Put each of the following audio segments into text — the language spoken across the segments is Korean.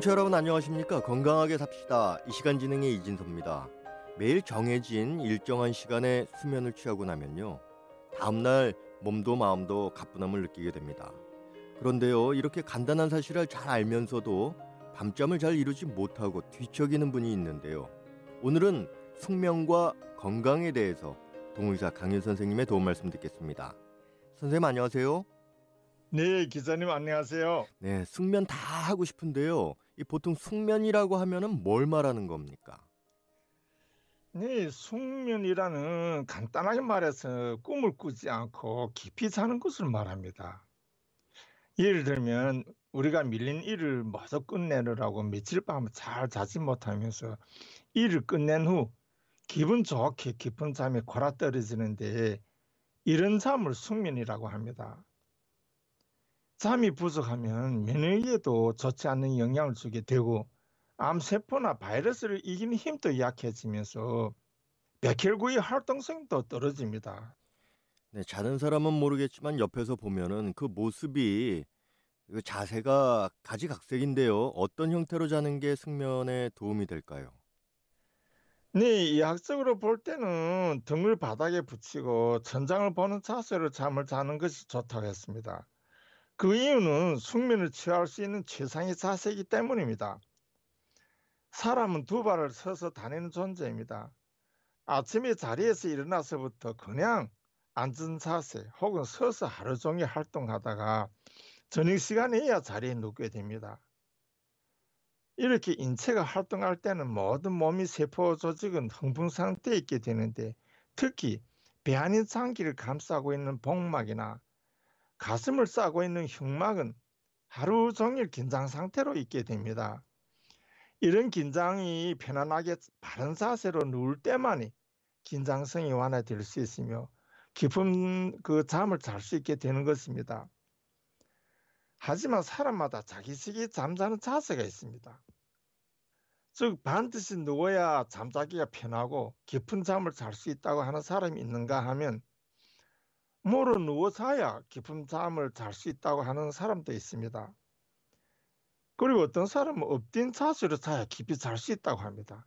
청취자 여러분 안녕하십니까? 건강하게 삽시다. 이 시간 진행의 이진섭입니다. 매일 정해진 일정한 시간에 수면을 취하고 나면요. 다음날 몸도 마음도 가뿐함을 느끼게 됩니다. 그런데요, 이렇게 간단한 사실을 잘 알면서도 밤잠을 잘 이루지 못하고 뒤척이는 분이 있는데요. 오늘은 숙면과 건강에 대해서 동의사 강윤 선생님의 도움 말씀 듣겠습니다. 선생님 안녕하세요. 네, 기자님 안녕하세요. 네, 숙면 다 하고 싶은데요. 이 보통 숙면이라고 하면은 뭘 말하는 겁니까? 네, 숙면이라는 간단하게 말해서 꿈을 꾸지 않고 깊이 자는 것을 말합니다. 예를 들면 우리가 밀린 일을 마저 끝내느라고 며칠 밤 잘 자지 못하면서 일을 끝낸 후 기분 좋게 깊은 잠에 골아 떨어지는데 이런 잠을 숙면이라고 합니다. 잠이 부족하면 면역에도 좋지 않는 영향을 주게 되고 암세포나 바이러스를 이기는 힘도 약해지면서 백혈구의 활동성도 떨어집니다. 네, 자는 사람은 모르겠지만 옆에서 보면은 그 모습이 그 자세가 가지각색인데요. 어떤 형태로 자는 게 숙면에 도움이 될까요? 네, 이학적으로 볼 때는 등을 바닥에 붙이고 천장을 보는 자세로 잠을 자는 것이 좋다고 했습니다. 그 이유는 숙면을 취할 수 있는 최상의 자세이기 때문입니다. 사람은 두 발을 서서 다니는 존재입니다. 아침에 자리에서 일어나서부터 그냥 앉은 자세 혹은 서서 하루 종일 활동하다가 저녁 시간에야 자리에 눕게 됩니다. 이렇게 인체가 활동할 때는 모든 몸의 세포 조직은 흥분 상태에 있게 되는데 특히 배 안인 장기를 감싸고 있는 복막이나 가슴을 싸고 있는 흉막은 하루 종일 긴장 상태로 있게 됩니다. 이런 긴장이 편안하게 바른 자세로 누울 때만이 긴장성이 완화될 수 있으며 깊은 그 잠을 잘 수 있게 되는 것입니다. 하지만 사람마다 자기식이 잠자는 자세가 있습니다. 즉 반드시 누워야 잠자기가 편하고 깊은 잠을 잘 수 있다고 하는 사람이 있는가 하면 모로 누워 자야 깊은 잠을 잘 수 있다고 하는 사람도 있습니다. 그리고 어떤 사람은 엎드린 자세로 자야 깊이 잘 수 있다고 합니다.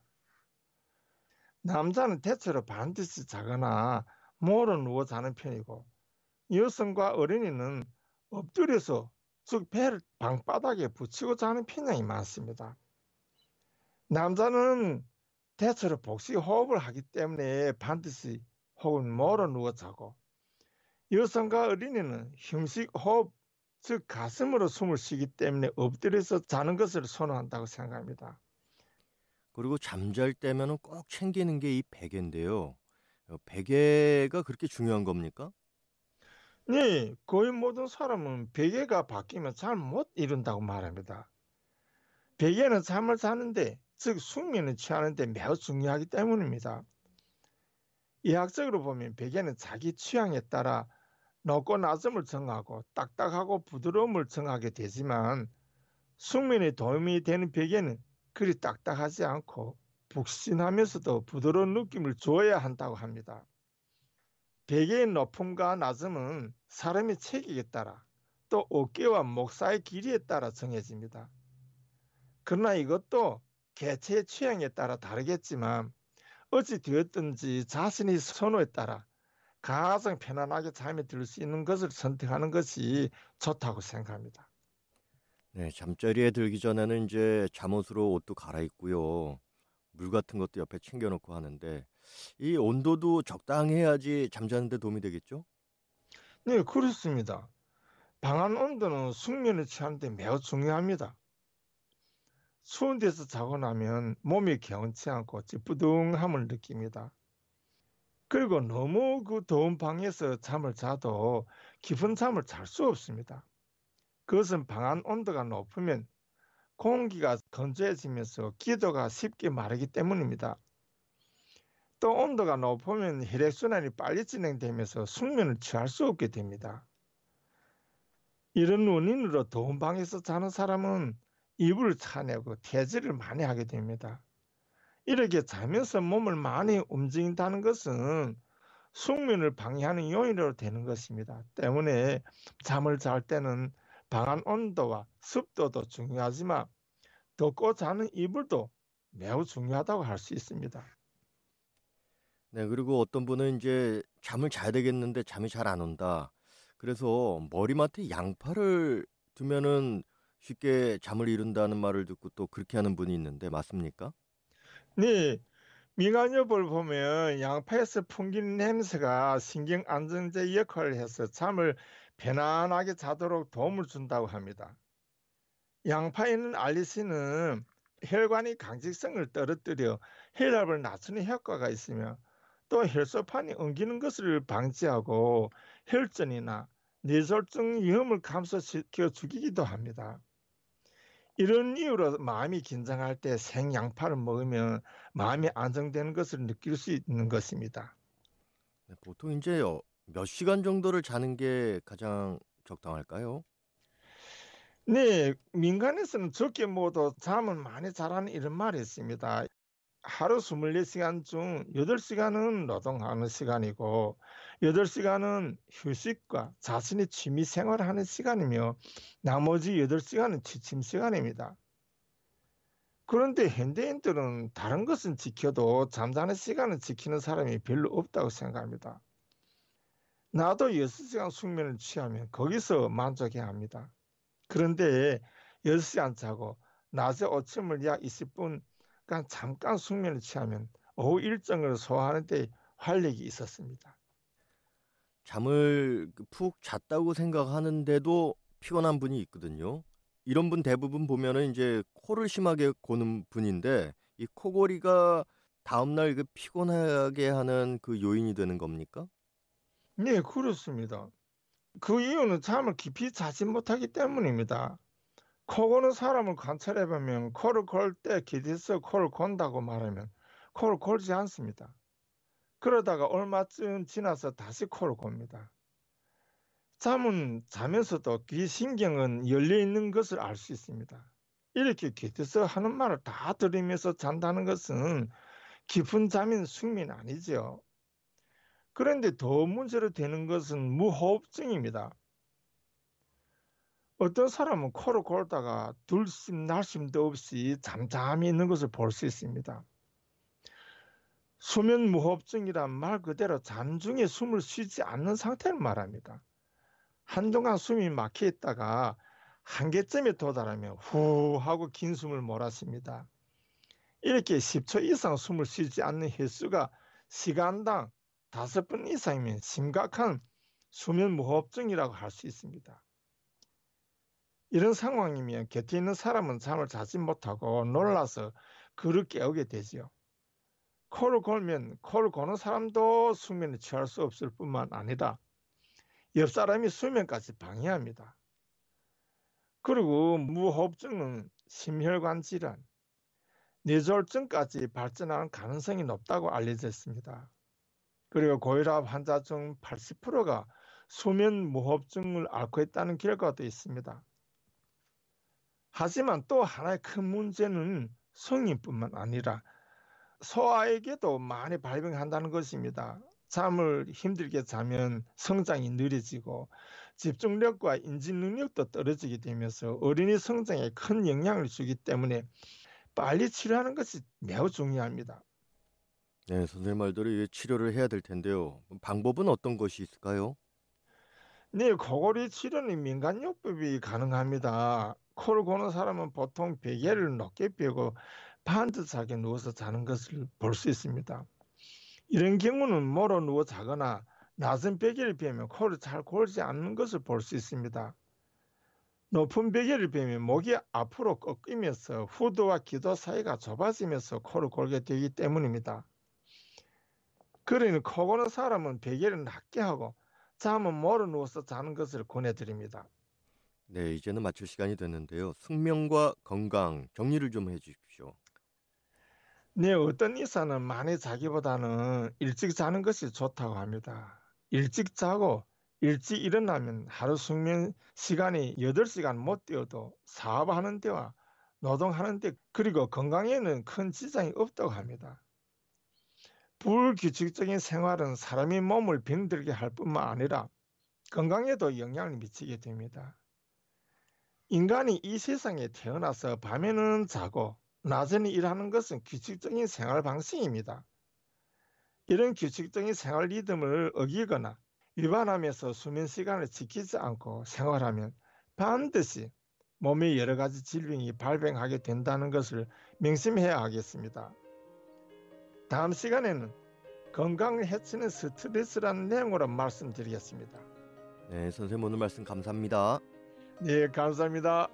남자는 대체로 반드시 자거나 모로 누워 자는 편이고 여성과 어린이는 엎드려서 즉 배를 방바닥에 붙이고 자는 편향이 많습니다. 남자는 대체로 복식 호흡을 하기 때문에 반드시 혹은 모로 누워 자고 여성과 어린이는 흉식 호흡, 즉 가슴으로 숨을 쉬기 때문에 엎드려서 자는 것을 선호한다고 생각합니다. 그리고 잠잘 때면은 꼭 챙기는 게 이 베개인데요. 어, 베개가 그렇게 중요한 겁니까? 네, 거의 모든 사람은 베개가 바뀌면 잘 못 이룬다고 말합니다. 베개는 잠을 자는데, 즉 숙면을 취하는데 매우 중요하기 때문입니다. 의학적으로 보면 베개는 자기 취향에 따라 높고 낮음을 정하고 딱딱하고 부드러움을 정하게 되지만 숙면에 도움이 되는 베개는 그리 딱딱하지 않고 북신하면서도 부드러운 느낌을 줘야 한다고 합니다. 베개의 높음과 낮음은 사람의 체격에 따라 또 어깨와 목 사이 길이에 따라 정해집니다. 그러나 이것도 개체의 취향에 따라 다르겠지만 어찌 되었든지 자신의 선호에 따라 가장 편안하게 잠에 들수 있는 것을 선택하는 것이 좋다고 생각합니다. 네, 잠자리에 들기 전에는 이제 잠옷으로 옷도 갈아입고요. 물 같은 것도 옆에 챙겨놓고 하는데 이 온도도 적당해야지 잠자는데 도움이 되겠죠? 네, 그렇습니다. 방안 온도는 숙면을 취하는데 매우 중요합니다. 추운 데서 자고 나면 몸이 개운치 않고 찌뿌둥함을 느낍니다. 그리고 너무 그 더운 방에서 잠을 자도 깊은 잠을 잘 수 없습니다. 그것은 방 안 온도가 높으면 공기가 건조해지면서 기도가 쉽게 마르기 때문입니다. 또 온도가 높으면 혈액순환이 빨리 진행되면서 숙면을 취할 수 없게 됩니다. 이런 원인으로 더운 방에서 자는 사람은 이불을 차내고 태질을 많이 하게 됩니다. 이렇게 자면서 몸을 많이 움직인다는 것은 숙면을 방해하는 요인으로 되는 것입니다. 때문에 잠을 잘 때는 방안 온도와 습도도 중요하지만 덮고 자는 이불도 매우 중요하다고 할 수 있습니다. 네, 그리고 어떤 분은 이제 잠을 자야 되겠는데 잠이 잘 안 온다. 그래서 머리맡에 양파를 두면은 쉽게 잠을 이룬다는 말을 듣고 또 그렇게 하는 분이 있는데 맞습니까? 네, 미간엽을 보면 양파에서 풍기는 냄새가 신경 안정제 역할을 해서 잠을 편안하게 자도록 도움을 준다고 합니다. 양파에 있는 알리신은 혈관의 강직성을 떨어뜨려 혈압을 낮추는 효과가 있으며 또 혈소판이 엉기는 것을 방지하고 혈전이나 뇌졸중 위험을 감소시켜 주기도 합니다. 이런 이유로 마음이 긴장할 때 생양파를 먹으면 마음이 안정되는 것을 느낄 수 있는 것입니다. 네, 보통 이제 어, 몇 시간 정도를 자는 게 가장 적당할까요? 네, 민간에서는 적게 모두 잠을 많이 자라는 이런 말이 있습니다. 하루 24시간 중 8시간은 노동하는 시간이고 8시간은 휴식과 자신의 취미 생활을 하는 시간이며 나머지 8시간은 취침 시간입니다. 그런데 현대인들은 다른 것은 지켜도 잠자는 시간을 지키는 사람이 별로 없다고 생각합니다. 나도 6시간 숙면을 취하면 거기서 만족해야 합니다. 그런데 6시간 자고 낮에 아침을 약 20분 그러니까 잠깐 숙면을 취하면 오후 일정을 소화하는 데 활력이 있었습니다. 잠을 그푹 잤다고 생각하는데도 피곤한 분이 있거든요. 이런 분 대부분 보면은 이제 코를 심하게 고는 분인데 이 코골이가 다음날 그 피곤하게 하는 그 요인이 되는 겁니까? 네, 그렇습니다. 그 이유는 잠을 깊이 자지 못하기 때문입니다. 코 고는 사람을 관찰해 보면 코를 골때 기대서 코를 곤다고 말하면 코를 골지 않습니다. 그러다가 얼마쯤 지나서 다시 코를 곱니다. 잠은 자면서도 귀 신경은 열려 있는 것을 알 수 있습니다. 이렇게 곁에서 하는 말을 다 들으면서 잔다는 것은 깊은 잠인 숙면 아니죠. 그런데 더 문제로 되는 것은 무호흡증입니다. 어떤 사람은 코를 골다가 둘심 날심도 없이 잠잠히 있는 것을 볼 수 있습니다. 수면 무호흡증이란 말 그대로 잠중에 숨을 쉬지 않는 상태를 말합니다. 한동안 숨이 막혀 있다가 한계점에 도달하면 후 하고 긴 숨을 몰았습니다. 이렇게 10초 이상 숨을 쉬지 않는 횟수가 시간당 5번 이상이면 심각한 수면 무호흡증이라고 할 수 있습니다. 이런 상황이면 곁에 있는 사람은 잠을 자지 못하고 놀라서 그를 깨우게 되지요. 코를 골면 코를 고는 사람도 숙면에 취할 수 없을 뿐만 아니라 옆 사람이 수면까지 방해합니다. 그리고 무호흡증은 심혈관 질환, 뇌졸중까지 발전하는 가능성이 높다고 알려져 있습니다. 그리고 고혈압 환자 중 80%가 수면 무호흡증을 앓고 있다는 결과도 있습니다. 하지만 또 하나의 큰 문제는 성인뿐만 아니라 소아에게도 많이 발병한다는 것입니다. 잠을 힘들게 자면 성장이 느려지고 집중력과 인지 능력도 떨어지게 되면서 어린이 성장에 큰 영향을 주기 때문에 빨리 치료하는 것이 매우 중요합니다. 네, 선생님 말대로 치료를 해야 될 텐데요. 방법은 어떤 것이 있을까요? 네, 코골이 치료는 민간요법이 가능합니다. 코를 고는 사람은 보통 베개를 높게 펴고 반듯하게 누워서 자는 것을 볼 수 있습니다. 이런 경우는 모로 누워 자거나 낮은 베개를 베면 코를 잘 골지 않는 것을 볼 수 있습니다. 높은 베개를 베면 목이 앞으로 꺾이면서 후두와 기도 사이가 좁아지면서 코를 골게 되기 때문입니다. 그러니 코 고는 사람은 베개를 낮게 하고 잠은 모로 누워서 자는 것을 권해드립니다. 네, 이제는 마칠 시간이 됐는데요. 숙면과 건강 정리를 좀 해주십시오. 네, 어떤 의사는 많이 자기보다는 일찍 자는 것이 좋다고 합니다. 일찍 자고 일찍 일어나면 하루 숙면 시간이 8시간 못 뛰어도 사업하는 데와 노동하는 데 그리고 건강에는 큰 지장이 없다고 합니다. 불규칙적인 생활은 사람의 몸을 병들게 할 뿐만 아니라 건강에도 영향을 미치게 됩니다. 인간이 이 세상에 태어나서 밤에는 자고 낮에는 일하는 것은 규칙적인 생활 방식입니다. 이런 규칙적인 생활 리듬을 어기거나 위반하면서 수면 시간을 지키지 않고 생활하면 반드시 몸에 여러 가지 질병이 발병하게 된다는 것을 명심해야 하겠습니다. 다음 시간에는 건강을 해치는 스트레스라는 내용으로 말씀드리겠습니다. 네, 선생님 오늘 말씀 감사합니다. 네, 감사합니다.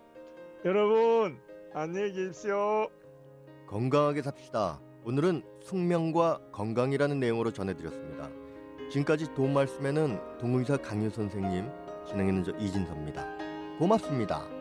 여러분, 안녕히 계십시오. 건강하게 삽시다. 오늘은 숙명과 건강이라는 내용으로 전해드렸습니다. 지금까지 도움 말씀에는 동의사 강유 선생님, 진행하는 저 이진섭입니다. 고맙습니다.